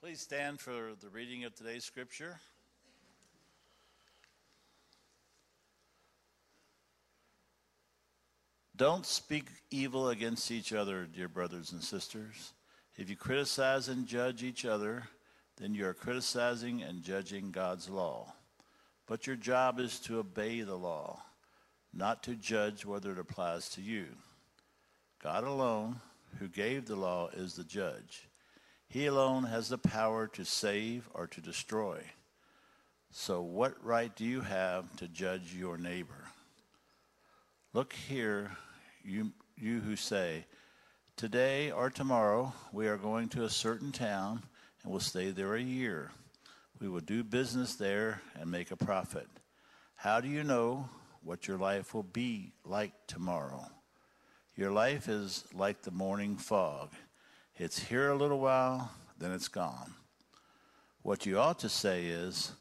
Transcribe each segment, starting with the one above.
Please stand for the reading of today's scripture. Don't speak evil against each other, dear brothers and sisters. If you criticize and judge each other, then you are criticizing and judging God's law. But your job is to obey the law, not to judge whether it applies to you. God alone, who gave the law, is the judge. He alone has the power to save or to destroy. So, what right do you have to judge your neighbor? Look here, you, you who say, Today or tomorrow we are going to a certain town and will stay there a year. We will do business there and make a profit. How do you know what your life will be like tomorrow? Your life is like the morning fog. It's here a little while, then it's gone. What you ought to say is,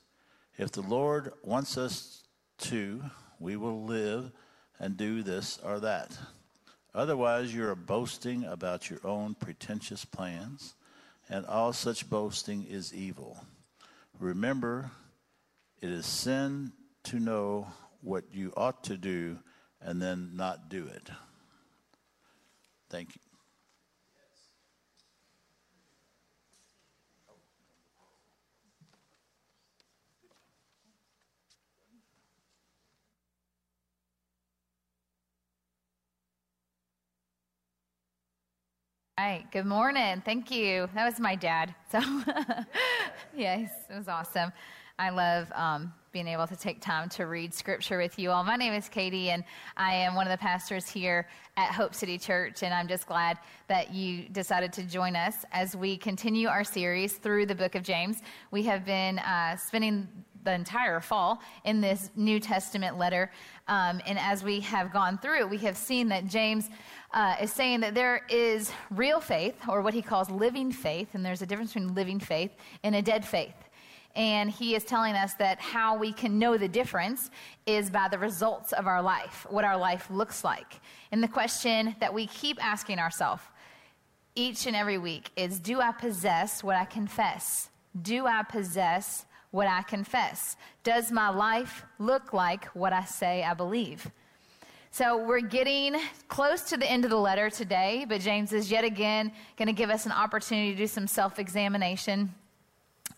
if the Lord wants us to, we will live and do this or that. Otherwise, you are boasting about your own pretentious plans, and all such boasting is evil. Remember, it is sin to know what you ought to do and then not do it. Thank you. All right. Good morning. Thank you. That was my dad. So, yes, it was awesome. I love um, being able to take time to read scripture with you all. My name is Katie, and I am one of the pastors here at Hope City Church. And I'm just glad that you decided to join us as we continue our series through the book of James. We have been uh, spending the entire fall in this New Testament letter. Um, and as we have gone through we have seen that James uh, is saying that there is real faith, or what he calls living faith, and there's a difference between living faith and a dead faith. And he is telling us that how we can know the difference is by the results of our life, what our life looks like. And the question that we keep asking ourselves each and every week is Do I possess what I confess? Do I possess what I confess? Does my life look like what I say I believe? So we're getting close to the end of the letter today, but James is yet again going to give us an opportunity to do some self examination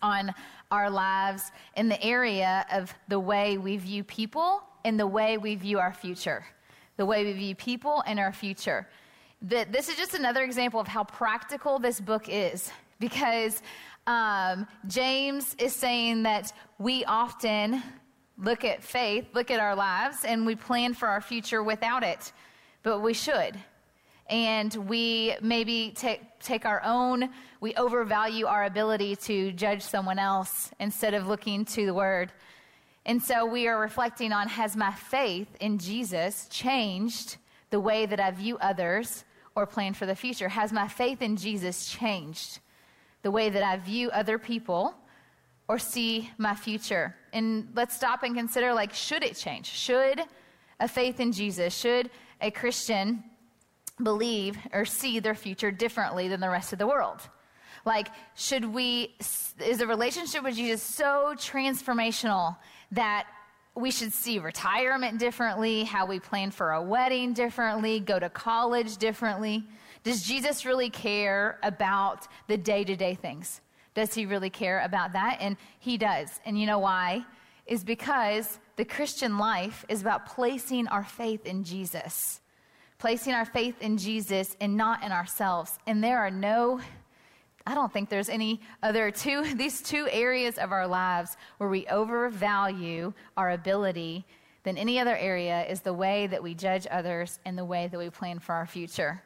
on our lives in the area of the way we view people and the way we view our future. The way we view people and our future. That this is just another example of how practical this book is because um, James is saying that we often look at faith, look at our lives, and we plan for our future without it. But we should. And we maybe take, take our own, we overvalue our ability to judge someone else instead of looking to the Word. And so we are reflecting on has my faith in Jesus changed the way that I view others or plan for the future? Has my faith in Jesus changed the way that I view other people or see my future. And let's stop and consider like, should it change? Should a faith in Jesus, should a Christian believe or see their future differently than the rest of the world? Like, should we, is the relationship with Jesus so transformational that we should see retirement differently, how we plan for a wedding differently, go to college differently? Does Jesus really care about the day to day things? Does he really care about that? And he does. And you know why? Is because the Christian life is about placing our faith in Jesus. Placing our faith in Jesus and not in ourselves. And there are no I don't think there's any other two, these two areas of our lives where we overvalue our ability than any other area is the way that we judge others and the way that we plan for our future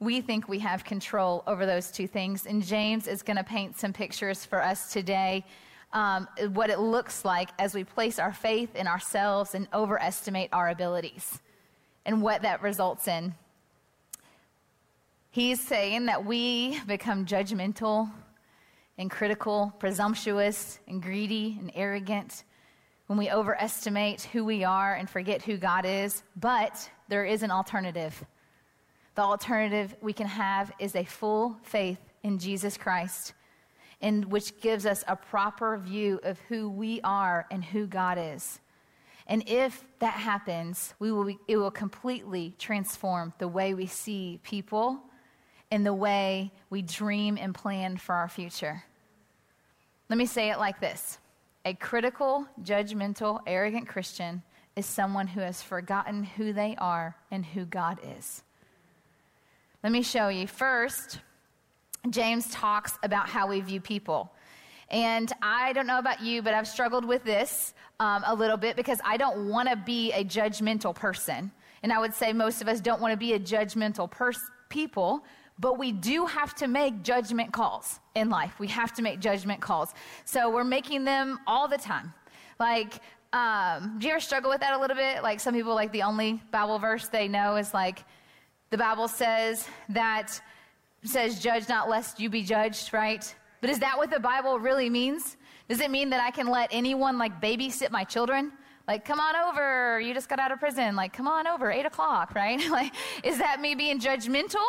we think we have control over those two things. And James is going to paint some pictures for us today. Um, what it looks like as we place our faith in ourselves and overestimate our abilities and what that results in. He's saying that we become judgmental and critical, presumptuous and greedy and arrogant when we overestimate who we are and forget who God is. But there is an alternative. The alternative we can have is a full faith in Jesus Christ. and which gives us a proper view of who we are and who God is. And if that happens, we will be, it will completely transform the way we see people and the way we dream and plan for our future. Let me say it like this A critical, judgmental, arrogant Christian is someone who has forgotten who they are and who God is. Let me show you. First, James talks about how we view people. And I don't know about you, but I've struggled with this um, a little bit because I don't want to be a judgmental person. And I would say most of us don't want to be a judgmental pers- people, but we do have to make judgment calls in life. We have to make judgment calls. So we're making them all the time. Like, um, do you ever struggle with that a little bit? Like, some people, like, the only Bible verse they know is like, the Bible says that says, judge not lest you be judged, right? But is that what the Bible really means? Does it mean that I can let anyone like babysit my children? Like, come on over, you just got out of prison. Like, come on over, eight o'clock, right? like, is that me being judgmental?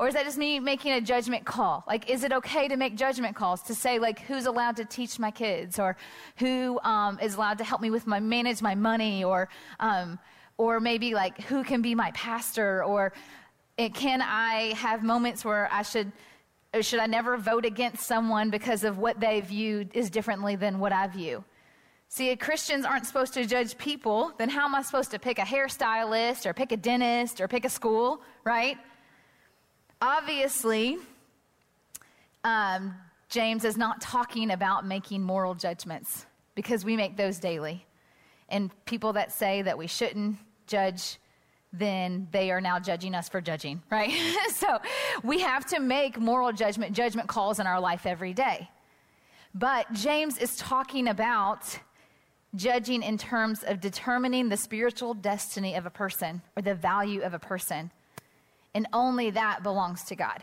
Or is that just me making a judgment call? Like, is it okay to make judgment calls to say, like, who's allowed to teach my kids, or who um, is allowed to help me with my manage my money, or, um, or maybe like who can be my pastor, or it, can I have moments where I should or should I never vote against someone because of what they view is differently than what I view? See, if Christians aren't supposed to judge people, then how am I supposed to pick a hairstylist or pick a dentist or pick a school, right? Obviously, um, James is not talking about making moral judgments because we make those daily. And people that say that we shouldn't judge then they are now judging us for judging, right? so we have to make moral judgment, judgment calls in our life every day. But James is talking about judging in terms of determining the spiritual destiny of a person or the value of a person. And only that belongs to God.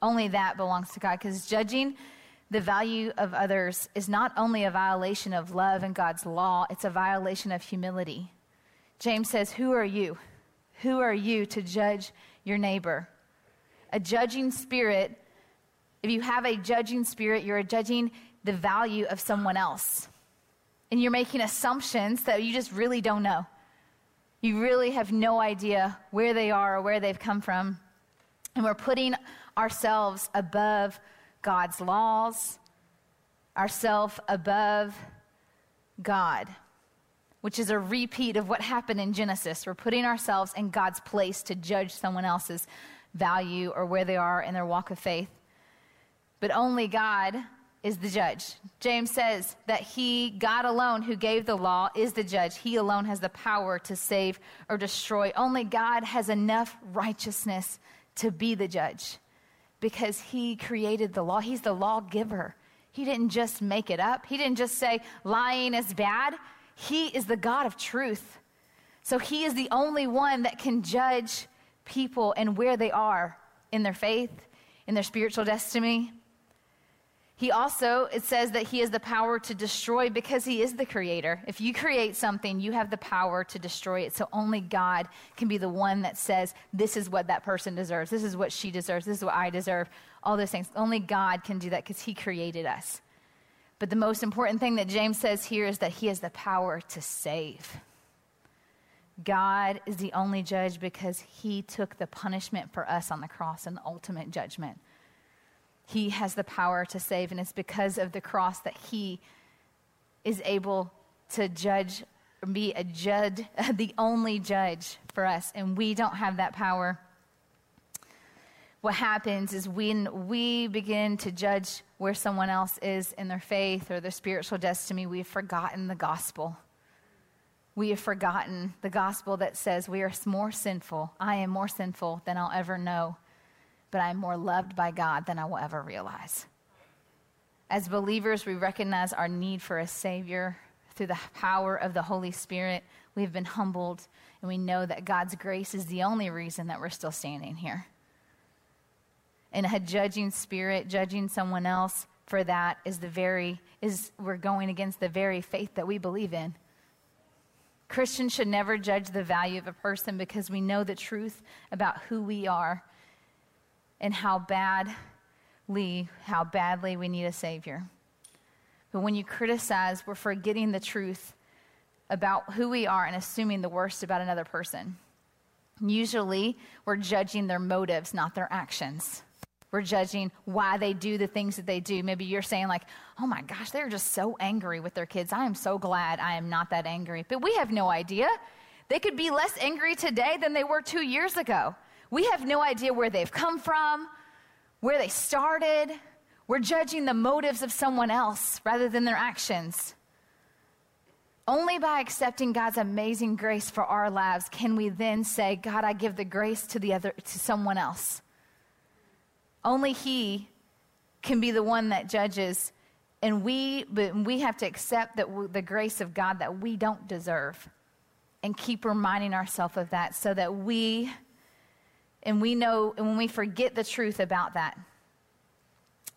Only that belongs to God because judging the value of others is not only a violation of love and God's law, it's a violation of humility. James says, Who are you? Who are you to judge your neighbor? A judging spirit, if you have a judging spirit, you're judging the value of someone else. And you're making assumptions that you just really don't know. You really have no idea where they are or where they've come from. And we're putting ourselves above God's laws, ourselves above God which is a repeat of what happened in Genesis. We're putting ourselves in God's place to judge someone else's value or where they are in their walk of faith. But only God is the judge. James says that he, God alone, who gave the law, is the judge. He alone has the power to save or destroy. Only God has enough righteousness to be the judge because he created the law. He's the lawgiver. He didn't just make it up, he didn't just say lying is bad. He is the God of truth. So he is the only one that can judge people and where they are in their faith, in their spiritual destiny. He also, it says that he has the power to destroy because he is the creator. If you create something, you have the power to destroy it. So only God can be the one that says, this is what that person deserves. This is what she deserves. This is what I deserve. All those things. Only God can do that because he created us. But the most important thing that James says here is that he has the power to save. God is the only judge because he took the punishment for us on the cross and the ultimate judgment. He has the power to save, and it's because of the cross that he is able to judge, be a judge, the only judge for us, and we don't have that power what happens is when we begin to judge where someone else is in their faith or their spiritual destiny, we've forgotten the gospel. We have forgotten the gospel that says we are more sinful. I am more sinful than I'll ever know, but I'm more loved by God than I will ever realize. As believers, we recognize our need for a Savior. Through the power of the Holy Spirit, we've been humbled, and we know that God's grace is the only reason that we're still standing here and a judging spirit, judging someone else for that is the very is we're going against the very faith that we believe in. Christians should never judge the value of a person because we know the truth about who we are and how bad how badly we need a Savior. But when you criticize, we're forgetting the truth about who we are and assuming the worst about another person. Usually, we're judging their motives, not their actions. We're judging why they do the things that they do. Maybe you're saying, like, oh my gosh, they're just so angry with their kids. I am so glad I am not that angry. But we have no idea. They could be less angry today than they were two years ago. We have no idea where they've come from, where they started. We're judging the motives of someone else rather than their actions. Only by accepting God's amazing grace for our lives can we then say, God, I give the grace to the other to someone else. Only He can be the one that judges, and we, but we have to accept that the grace of God that we don't deserve, and keep reminding ourselves of that, so that we, and we know, and when we forget the truth about that,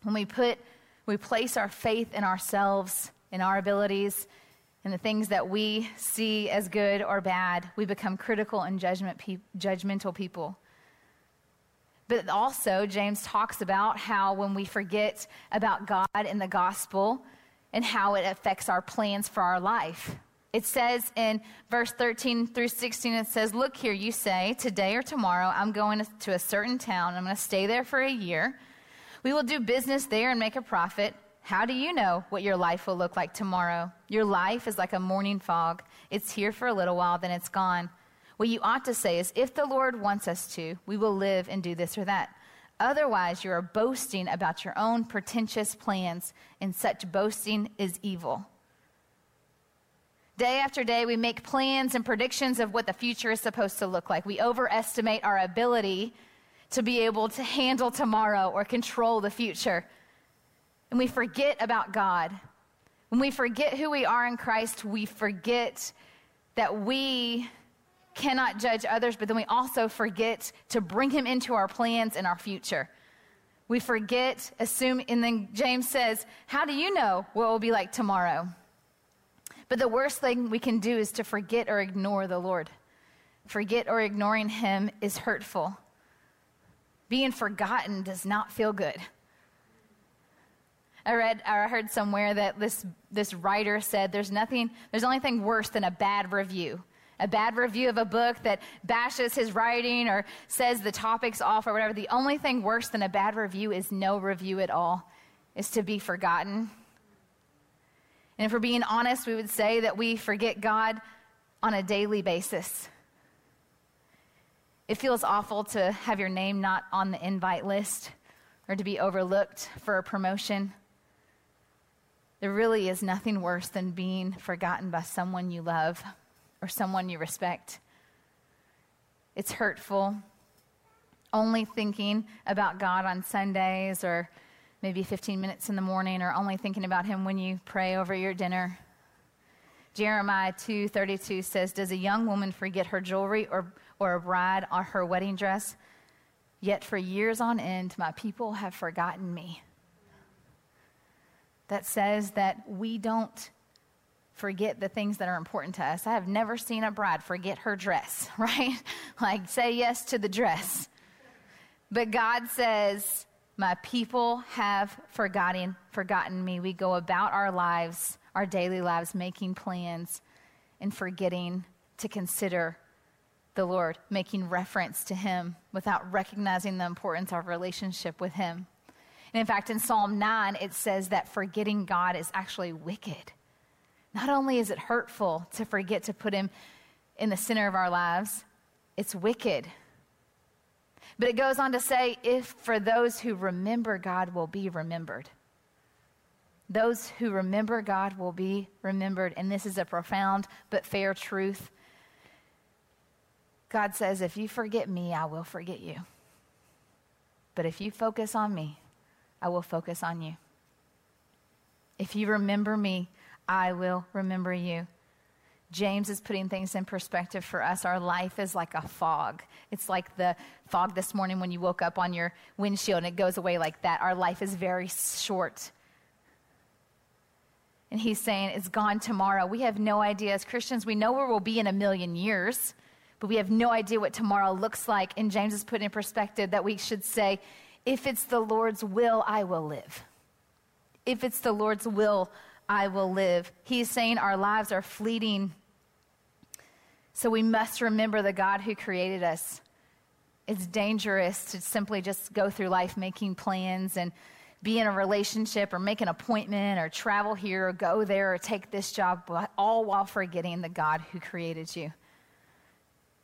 when we put, we place our faith in ourselves, in our abilities, in the things that we see as good or bad, we become critical and judgment pe- judgmental people. But also, James talks about how when we forget about God and the gospel and how it affects our plans for our life. It says in verse 13 through 16, it says, Look here, you say, today or tomorrow, I'm going to a certain town. I'm going to stay there for a year. We will do business there and make a profit. How do you know what your life will look like tomorrow? Your life is like a morning fog. It's here for a little while, then it's gone. What you ought to say is, if the Lord wants us to, we will live and do this or that. Otherwise, you are boasting about your own pretentious plans, and such boasting is evil. Day after day, we make plans and predictions of what the future is supposed to look like. We overestimate our ability to be able to handle tomorrow or control the future. And we forget about God. When we forget who we are in Christ, we forget that we cannot judge others, but then we also forget to bring him into our plans and our future. We forget, assume, and then James says, How do you know what will be like tomorrow? But the worst thing we can do is to forget or ignore the Lord. Forget or ignoring him is hurtful. Being forgotten does not feel good. I read or I heard somewhere that this this writer said there's nothing there's only thing worse than a bad review a bad review of a book that bashes his writing or says the topic's off or whatever, the only thing worse than a bad review is no review at all, is to be forgotten. And if we're being honest, we would say that we forget God on a daily basis. It feels awful to have your name not on the invite list or to be overlooked for a promotion. There really is nothing worse than being forgotten by someone you love or someone you respect. It's hurtful. Only thinking about God on Sundays or maybe 15 minutes in the morning or only thinking about him when you pray over your dinner. Jeremiah 2:32 says, "Does a young woman forget her jewelry or or a bride or her wedding dress? Yet for years on end my people have forgotten me." That says that we don't forget the things that are important to us. I have never seen a bride forget her dress, right? like say yes to the dress. But God says, "My people have forgotten forgotten me." We go about our lives, our daily lives making plans and forgetting to consider the Lord, making reference to him without recognizing the importance of relationship with him. And in fact, in Psalm 9, it says that forgetting God is actually wicked. Not only is it hurtful to forget to put him in the center of our lives, it's wicked. But it goes on to say, if for those who remember God will be remembered. Those who remember God will be remembered. And this is a profound but fair truth. God says, if you forget me, I will forget you. But if you focus on me, I will focus on you. If you remember me, I will remember you. James is putting things in perspective for us. Our life is like a fog. It's like the fog this morning when you woke up on your windshield and it goes away like that. Our life is very short. And he's saying it's gone tomorrow. We have no idea. As Christians, we know where we'll be in a million years, but we have no idea what tomorrow looks like. And James is putting in perspective that we should say, If it's the Lord's will, I will live. If it's the Lord's will, I will live. He's saying our lives are fleeting. So we must remember the God who created us. It's dangerous to simply just go through life making plans and be in a relationship or make an appointment or travel here or go there or take this job, all while forgetting the God who created you.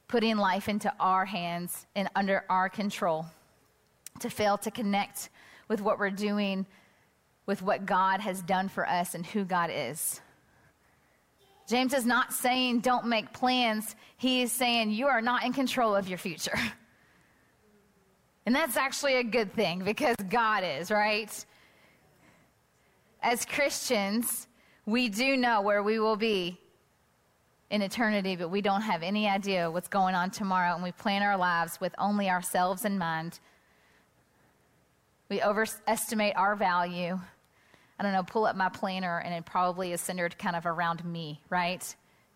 Putting life into our hands and under our control. To fail to connect with what we're doing, with what God has done for us and who God is. James is not saying don't make plans, he is saying you are not in control of your future. And that's actually a good thing because God is, right? As Christians, we do know where we will be in eternity, but we don't have any idea what's going on tomorrow, and we plan our lives with only ourselves in mind. We overestimate our value. I don't know, pull up my planner, and it probably is centered kind of around me, right?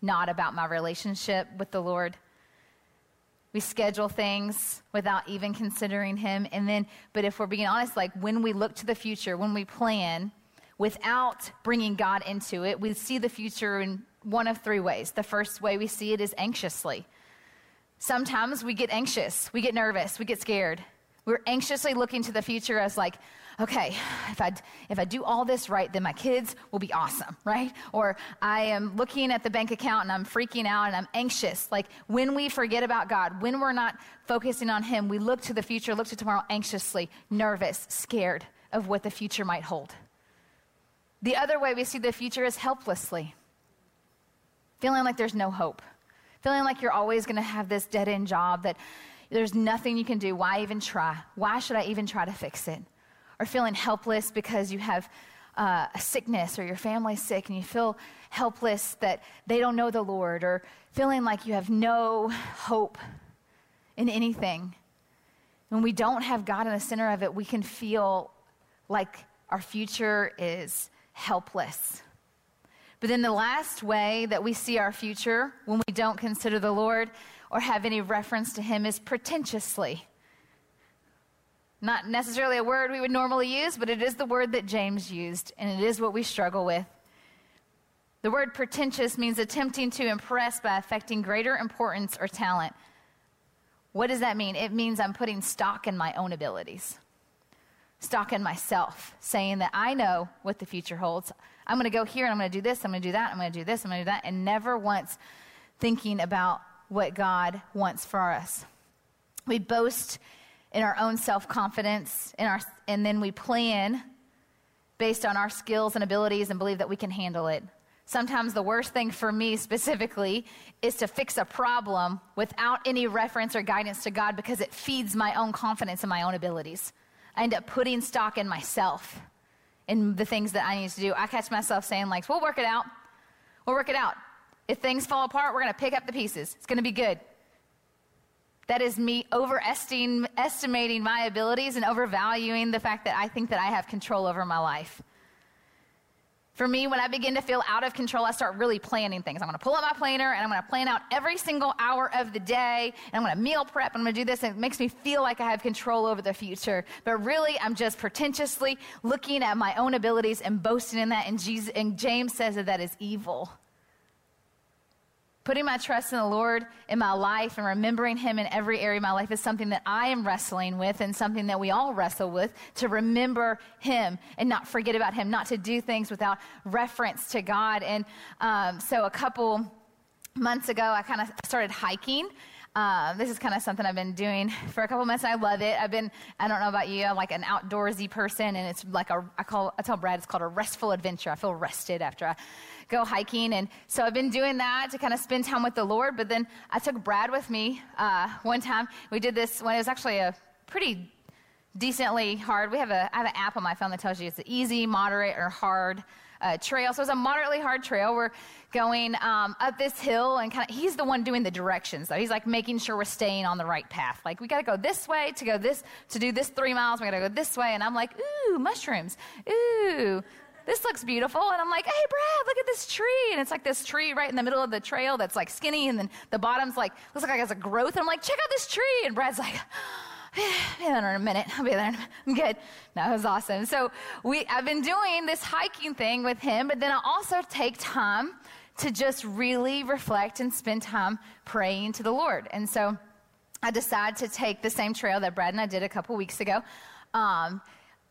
Not about my relationship with the Lord. We schedule things without even considering Him. And then, but if we're being honest, like when we look to the future, when we plan without bringing God into it, we see the future in one of three ways. The first way we see it is anxiously. Sometimes we get anxious, we get nervous, we get scared. We're anxiously looking to the future as like, okay, if I, if I do all this right, then my kids will be awesome, right? Or I am looking at the bank account and I'm freaking out and I'm anxious. Like when we forget about God, when we're not focusing on Him, we look to the future, look to tomorrow anxiously, nervous, scared of what the future might hold. The other way we see the future is helplessly, feeling like there's no hope, feeling like you're always going to have this dead end job that there's nothing you can do. Why even try? Why should I even try to fix it? Or feeling helpless because you have uh, a sickness or your family's sick and you feel helpless that they don't know the Lord, or feeling like you have no hope in anything. When we don't have God in the center of it, we can feel like our future is helpless. But then the last way that we see our future when we don't consider the Lord or have any reference to him is pretentiously. Not necessarily a word we would normally use, but it is the word that James used, and it is what we struggle with. The word pretentious means attempting to impress by affecting greater importance or talent. What does that mean? It means I'm putting stock in my own abilities, stock in myself, saying that I know what the future holds. I'm going to go here and I'm going to do this, I'm going to do that, I'm going to do this, I'm going to do that, and never once thinking about what God wants for us. We boast in our own self confidence, and then we plan based on our skills and abilities and believe that we can handle it. Sometimes the worst thing for me specifically is to fix a problem without any reference or guidance to God because it feeds my own confidence in my own abilities. I end up putting stock in myself in the things that I need to do. I catch myself saying, like, we'll work it out. We'll work it out. If things fall apart, we're going to pick up the pieces. It's going to be good. That is me overestimating my abilities and overvaluing the fact that I think that I have control over my life. For me, when I begin to feel out of control, I start really planning things. I'm to pull out my planner and I'm to plan out every single hour of the day. And I'm to meal prep. And I'm to do this. And it makes me feel like I have control over the future. But really, I'm just pretentiously looking at my own abilities and boasting in that. And, Jesus, and James says that that is evil. Putting my trust in the Lord in my life and remembering Him in every area of my life is something that I am wrestling with and something that we all wrestle with to remember Him and not forget about Him, not to do things without reference to God. And um, so a couple months ago, I kind of started hiking. Uh, this is kind of something I've been doing for a couple months. I love it. I've been, I don't know about you, I'm like an outdoorsy person, and it's like a, I call, I tell Brad it's called a restful adventure. I feel rested after I go hiking. And so I've been doing that to kind of spend time with the Lord. But then I took Brad with me uh, one time. We did this when it was actually a pretty decently hard. We have a, I have an app on my phone that tells you it's easy, moderate, or hard. Uh, trail. So it's a moderately hard trail. We're going um, up this hill, and kind of he's the one doing the directions. Though he's like making sure we're staying on the right path. Like we got to go this way to go this to do this three miles. We got to go this way, and I'm like, ooh, mushrooms, ooh, this looks beautiful. And I'm like, hey, Brad, look at this tree. And it's like this tree right in the middle of the trail that's like skinny. And then the bottom's like, looks like it has a growth. And I'm like, check out this tree. And Brad's like, be there in a minute. I'll be there. I'm good. That was awesome. So we, I've been doing this hiking thing with him, but then I also take time to just really reflect and spend time praying to the Lord. And so I decided to take the same trail that Brad and I did a couple weeks ago. Um,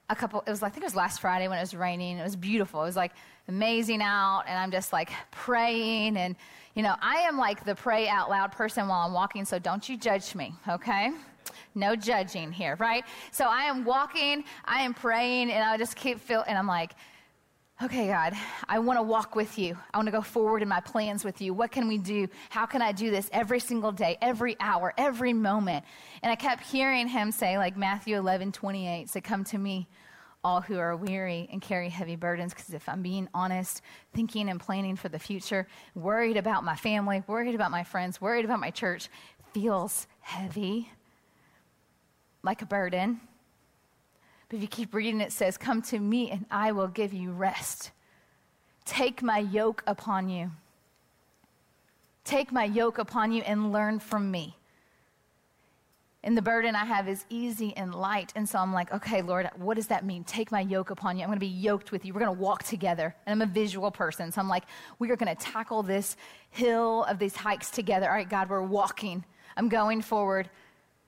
a couple, it was, like I think it was last Friday when it was raining. It was beautiful. It was like amazing out, and I'm just like praying. And, you know, I am like the pray out loud person while I'm walking, so don't you judge me, okay? No judging here, right? So I am walking, I am praying, and I just keep feeling, and I'm like, okay, God, I want to walk with you. I want to go forward in my plans with you. What can we do? How can I do this every single day, every hour, every moment? And I kept hearing him say, like Matthew 11, 28, say, Come to me, all who are weary and carry heavy burdens. Because if I'm being honest, thinking and planning for the future, worried about my family, worried about my friends, worried about my church, feels heavy, like a burden. But if you keep reading, it says, Come to me and I will give you rest. Take my yoke upon you. Take my yoke upon you and learn from me. And the burden I have is easy and light. And so I'm like, okay, Lord, what does that mean? Take my yoke upon you. I'm going to be yoked with you. We're going to walk together. And I'm a visual person. So I'm like, we are going to tackle this hill of these hikes together. All right, God, we're walking. I'm going forward.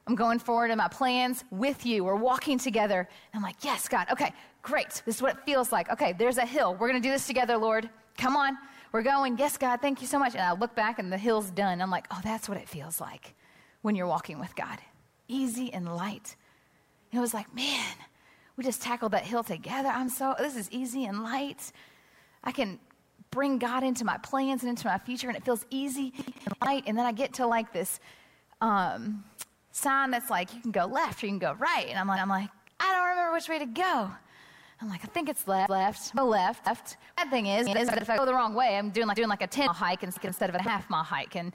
I'm going forward in my plans with you. We're walking together. And I'm like, yes, God. Okay, great. This is what it feels like. Okay, there's a hill. We're going to do this together, Lord. Come on. We're going. Yes, God, thank you so much. And I look back and the hill's done. I'm like, oh, that's what it feels like when you're walking with God. Easy and light. And it was like, man, we just tackled that hill together. I'm so, this is easy and light. I can bring God into my plans and into my future, and it feels easy and light. And then I get to like this, um, sign that's like you can go left or you can go right. And I'm like, I'm like, I don't remember which way to go. I'm like, I think it's left, left, left, left. Bad thing is, is that if I go the wrong way, I'm doing like doing like a 10 mile hike instead of a half mile hike. And,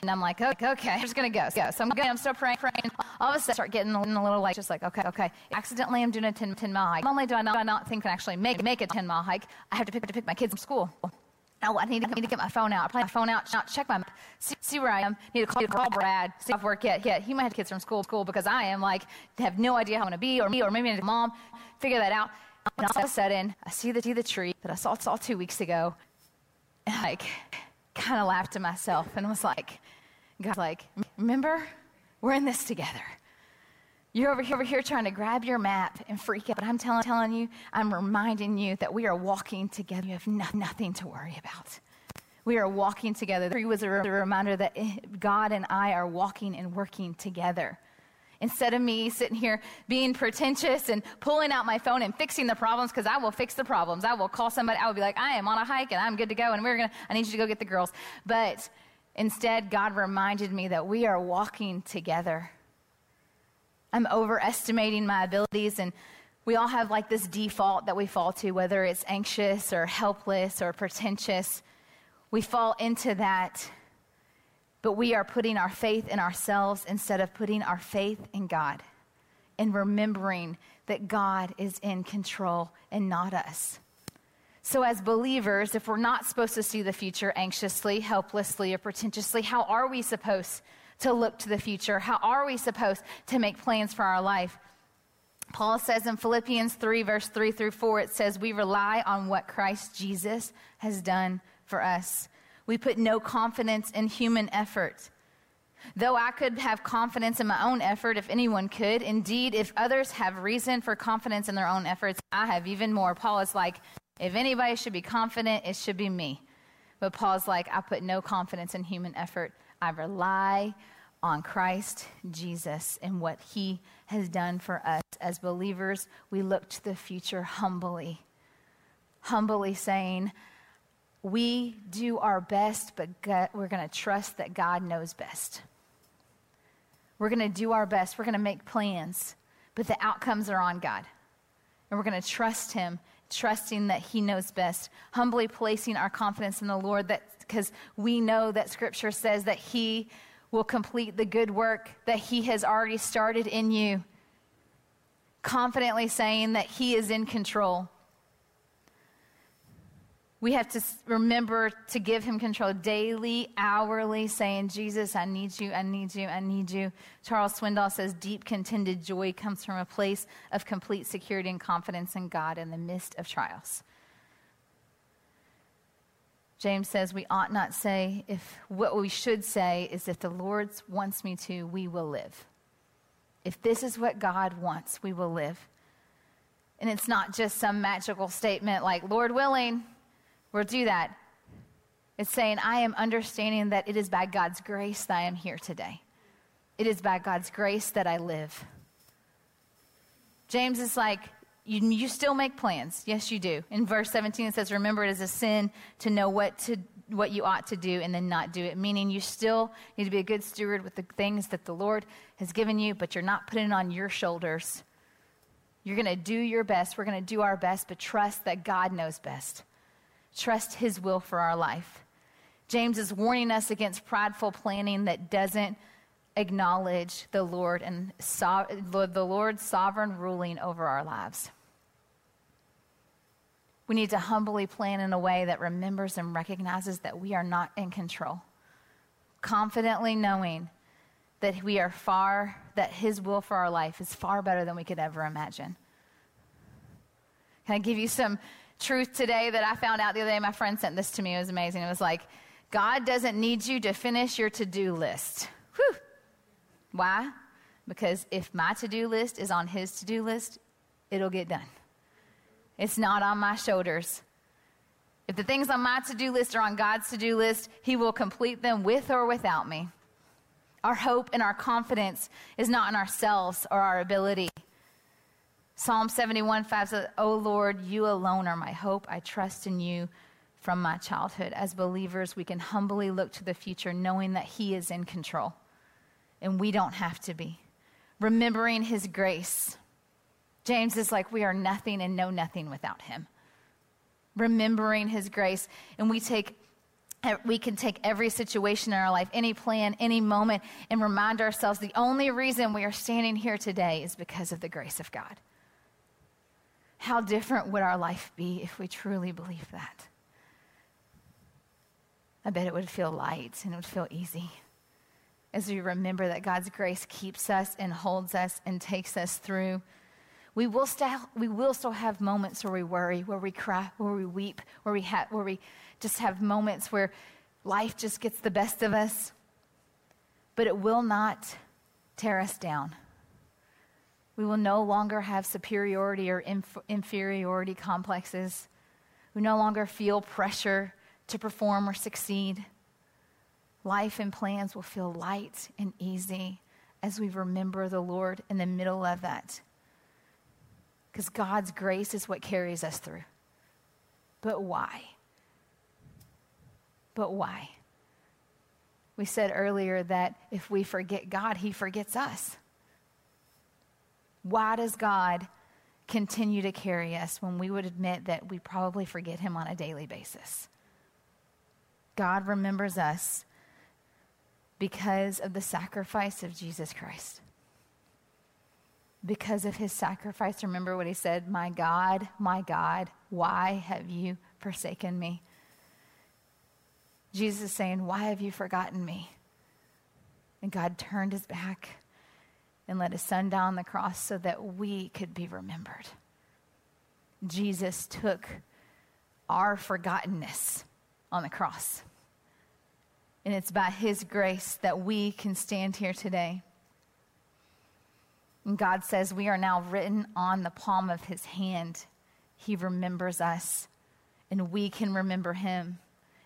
and I'm like, okay, okay, I'm just gonna go. go. So I'm going, I'm still praying, praying. All of a sudden, I start getting a little like, just like, okay, okay. Accidentally, I'm doing a 10, 10 mile hike. Not only do I not, do I not think I can actually make, make a 10 mile hike, I have to pick, to pick my kids from school. I need to, I need to get my phone out. I my phone out, check my, see, see where I am. Need to call, need to call Brad, see if work yet. Yeah, he might have kids from school, school because I am like, have no idea how I'm to be, or me, or maybe mom, figure that out. And all of a sudden, I see the, see the tree that I saw, saw two weeks ago, and I like, kind of laughed to myself and was like, God, like, remember, we're in this together. You're over here, over here trying to grab your map and freak out. But I'm telling, telling you, I'm reminding you that we are walking together. You have no, nothing to worry about. We are walking together. The tree was a, a reminder that eh, God and I are walking and working together. Instead of me sitting here being pretentious and pulling out my phone and fixing the problems, because I will fix the problems. I will call somebody. I will be like, I am on a hike and I'm good to go, and we're gonna. I need you to go get the girls. But instead, God reminded me that we are walking together. I'm overestimating my abilities. And we all have like this default that we fall to, whether it's anxious or helpless or pretentious. We fall into that. But we are putting our faith in ourselves instead of putting our faith in God and remembering that God is in control and not us. So, as believers, if we're not supposed to see the future anxiously, helplessly, or pretentiously, how are we supposed to look to the future? How are we supposed to make plans for our life? Paul says in Philippians 3, verse 3 through 4, it says, We rely on what Christ Jesus has done for us. We put no confidence in human effort. Though I could have confidence in my own effort, if anyone could, indeed, if others have reason for confidence in their own efforts, I have even more. Paul is like, if anybody should be confident, it should be me. But Paul's like, I put no confidence in human effort. I rely on Christ Jesus and what he has done for us. As believers, we look to the future humbly, humbly saying, We do our best, but we're going to trust that God knows best. We're going to do our best. We're going to make plans, but the outcomes are on God. And we're going to trust him trusting that he knows best, humbly placing our confidence in the Lord that because we know that scripture says that he will complete the good work that he has already started in you. Confidently saying that he is in control. We have to remember to give him control daily, hourly, saying, Jesus, I need you, I need you, I need you. Charles Swindoll says, deep contented joy comes from a place of complete security and confidence in God in the midst of trials. James says, we ought not say, if what we should say is, if the Lord wants me to, we will live. If this is what God wants, we will live. And it's not just some magical statement like, Lord willing, We'll do that. It's saying, I am understanding that it is by God's grace that I am here today. It is by God's grace that I live. James is like, you, you still make plans. Yes, you do. In verse 17, it says, Remember, it is a sin to know what, to, what you ought to do and then not do it, meaning you still need to be a good steward with the things that the Lord has given you, but you're not putting it on your shoulders. You're going to do your best. We're going to do our best, but trust that God knows best trust His will for our life. James is warning us against prideful planning that doesn't acknowledge the Lord and so, the Lord's sovereign ruling over our lives. We need to humbly plan in a way that remembers and recognizes that we are not in control, confidently knowing that we are far, that His will for our life is far better than we could ever imagine. Can I give you some truth today that I found out the other day. My friend sent this to me. It was amazing. It was like, God doesn't need you to finish your to do list. Whew. Why? Because if my to do list is on his to do list, it'll get done. It's not on my shoulders. If the things on my to do list are on God's to do list, he will complete them with or without me. Our hope and our confidence is not in ourselves or our ability. Psalm 71 5 says, O Lord, you alone are my hope. I trust in you from my childhood. As believers, we can humbly look to the future knowing that He is in control, and we don't have to be. Remembering His grace. James is like, we are nothing and know nothing without Him. Remembering His grace, and we take eh, we can take every situation in our life, any plan, any moment, and remind ourselves the only reason we are standing here today is because of the grace of God. How different would our life be if we truly believed that? I bet it would feel light and it would feel easy as we remember that God's grace keeps us and holds us and takes us through. We will, still, we will still have moments where we worry, where we cry, where we weep, where we, ha- where we just have moments where life just gets the best of us. But it will not tear us down. We will no longer have superiority or inf- inferiority complexes. We no longer feel pressure to perform or succeed. Life and plans will feel light and easy as we remember the Lord in the middle of that. Because God's grace is what carries us through. But why? But why? We said earlier that if we forget God, He forgets us. Why does God continue to carry us when we would admit that we probably forget Him on a daily basis? God remembers us because of the sacrifice of Jesus Christ. Because of his sacrifice, remember what he said, My God, my God, why have you forsaken me? Jesus is saying, Why have you forgotten me? And God turned his back and let his son die on the cross so that we could be remembered. Jesus took our forgottenness on the cross. And it's by his grace that we can stand here today. And God says we are now written on the palm of his hand. He remembers us, and we can remember him.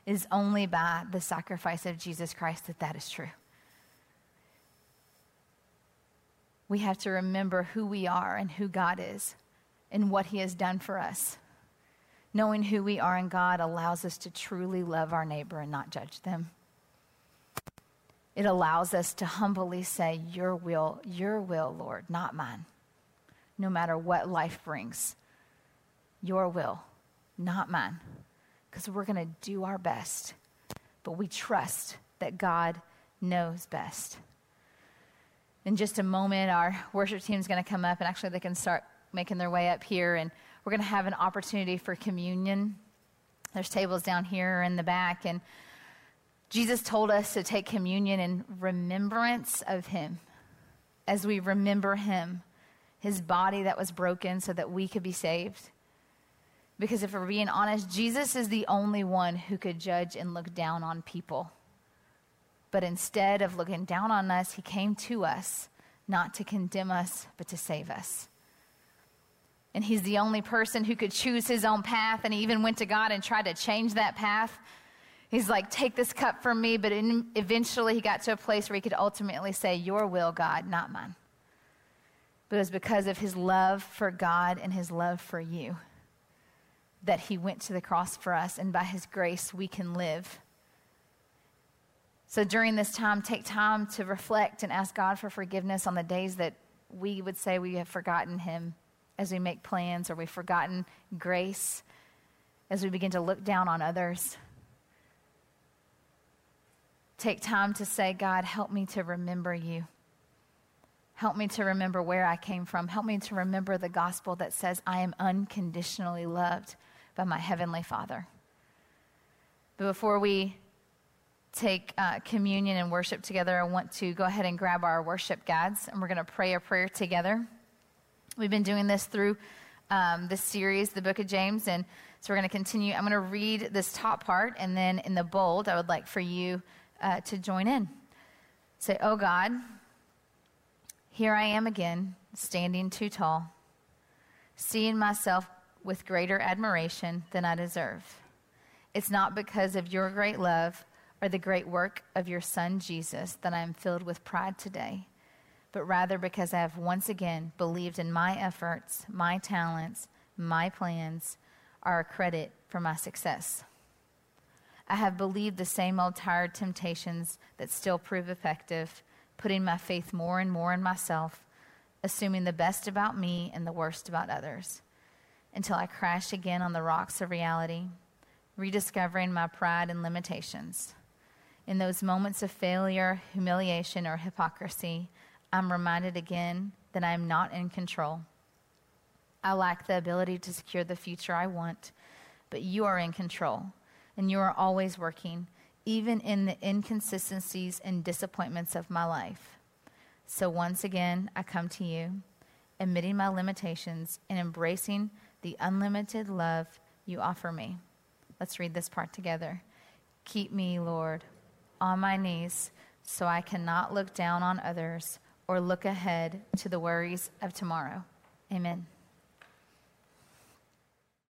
It is only by the sacrifice of Jesus Christ that that is true. We have to remember who we are and who God is and what He has done for us. Knowing who we are in God allows us to truly love our neighbor and not judge them. It allows us to humbly say, Your will, your will, Lord, not mine. No matter what life brings, your will, not mine. Because we're going to do our best, but we trust that God knows best in just a moment, our worship team is going to come up, and actually, they can start making their way up here, and we're going to have an opportunity for communion. There's tables down here in the back, and Jesus told us to take communion in remembrance of him as we remember him, his body that was broken so that we could be saved. Because if we're being honest, Jesus is the only one who could judge and look down on people. But instead of looking down on us, he came to us, not to condemn us, but to save us. And he's the only person who could choose his own path, and he even went to God and tried to change that path. He's like, Take this cup from me, but in, eventually he got to a place where he could ultimately say, Your will, God, not mine. But it was because of his love for God and his love for you that he went to the cross for us, and by his grace, we can live. So during this time, take time to reflect and ask God for forgiveness on the days that we would say we have forgotten him as we make plans or we've forgotten grace as we begin to look down on others. Take time to say, God, help me to remember you. Help me to remember where I came from. Help me to remember the gospel that says I am unconditionally loved by my Heavenly Father. But before we take uh, communion and worship together, I want to go ahead and grab our worship guides and we're going to pray a prayer together. We've been doing this through um, this series, the book of James, and so we're going to continue. I'm going to read this top part, and then in the bold, I would like for you uh, to join in. Say, Oh God, here I am again, standing too tall, seeing myself with greater admiration than I deserve. It's not because of your great love or the great work of your Son Jesus that I am filled with pride today, but rather because I have once again believed in my efforts, my talents, my plans are a credit for my success. I have believed the same old tired temptations that still prove effective, putting my faith more and more in myself, assuming the best about me and the worst about others until I crash again on the rocks of reality, rediscovering my pride and limitations. In those moments of failure, humiliation, or hypocrisy, I'm reminded again that I am not in control. I lack the ability to secure the future I want, but you are in control, and you are always working, even in the inconsistencies and disappointments of my life. So once again, I come to you, admitting my limitations and embracing the unlimited love you offer me. Let's read this part together. Keep me, Lord, on my knees so I cannot look down on others or look ahead to the worries of tomorrow. Amen.